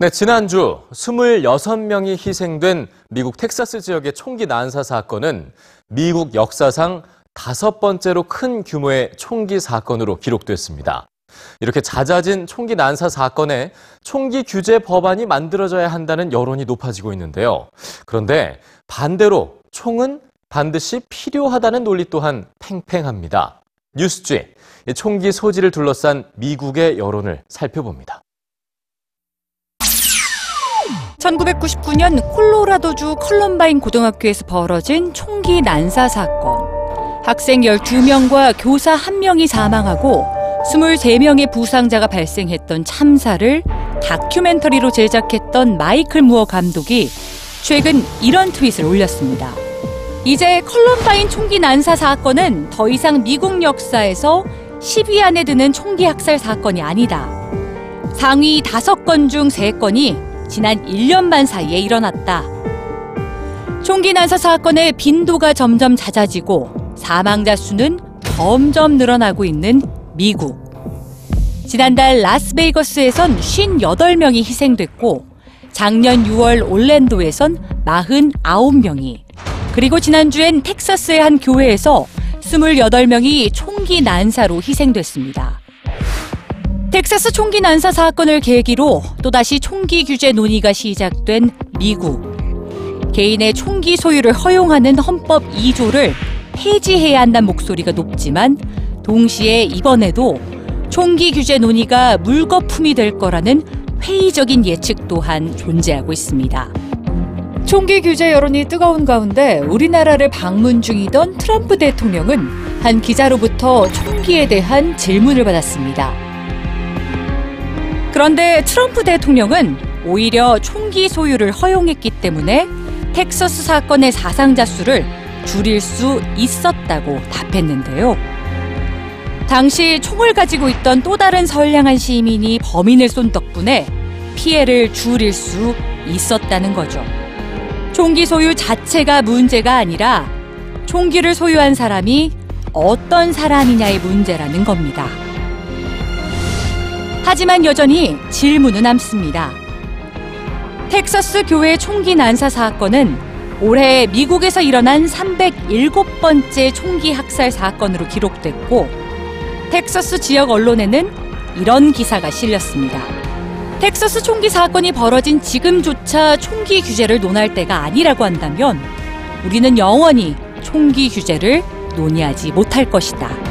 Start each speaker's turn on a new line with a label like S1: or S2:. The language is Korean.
S1: 네, 지난주 26명이 희생된 미국 텍사스 지역의 총기 난사 사건은 미국 역사상 다섯 번째로 큰 규모의 총기 사건으로 기록됐습니다. 이렇게 잦아진 총기 난사 사건에 총기 규제 법안이 만들어져야 한다는 여론이 높아지고 있는데요. 그런데 반대로 총은 반드시 필요하다는 논리 또한 팽팽합니다. 뉴스G, 총기 소지를 둘러싼 미국의 여론을 살펴봅니다.
S2: 1999년 콜로라도주 컬럼바인 고등학교에서 벌어진 총기 난사 사건. 학생 12명과 교사 1명이 사망하고 23명의 부상자가 발생했던 참사를 다큐멘터리로 제작했던 마이클 무어 감독이 최근 이런 트윗을 올렸습니다. 이제 컬럼바인 총기 난사 사건은 더 이상 미국 역사에서 10위 안에 드는 총기 학살 사건이 아니다. 상위 5건 중 3건이 지난 1년 반 사이에 일어났다. 총기 난사 사건의 빈도가 점점 잦아지고 사망자 수는 점점 늘어나고 있는 미국. 지난달 라스베이거스에선 58명이 희생됐고 작년 6월 올랜도에선 49명이 그리고 지난주엔 텍사스의 한 교회에서 28명이 총기 난사로 희생됐습니다. 텍사스 총기 난사 사건을 계기로 또다시 총기 규제 논의가 시작된 미국. 개인의 총기 소유를 허용하는 헌법 2조를 폐지해야 한다는 목소리가 높지만 동시에 이번에도 총기 규제 논의가 물거품이 될 거라는 회의적인 예측 또한 존재하고 있습니다. 총기 규제 여론이 뜨거운 가운데 우리나라를 방문 중이던 트럼프 대통령은 한 기자로부터 총기에 대한 질문을 받았습니다. 그런데 트럼프 대통령은 오히려 총기 소유를 허용했기 때문에 텍사스 사건의 사상자 수를 줄일 수 있었다고 답했는데요. 당시 총을 가지고 있던 또 다른 선량한 시민이 범인을 쏜 덕분에 피해를 줄일 수 있었다는 거죠. 총기 소유 자체가 문제가 아니라 총기를 소유한 사람이 어떤 사람이냐의 문제라는 겁니다. 하지만 여전히 질문은 남습니다. 텍사스 교회 총기 난사 사건은 올해 미국에서 일어난 307번째 총기 학살 사건으로 기록됐고 텍사스 지역 언론에는 이런 기사가 실렸습니다. 텍사스 총기 사건이 벌어진 지금조차 총기 규제를 논할 때가 아니라고 한다면 우리는 영원히 총기 규제를 논의하지 못할 것이다.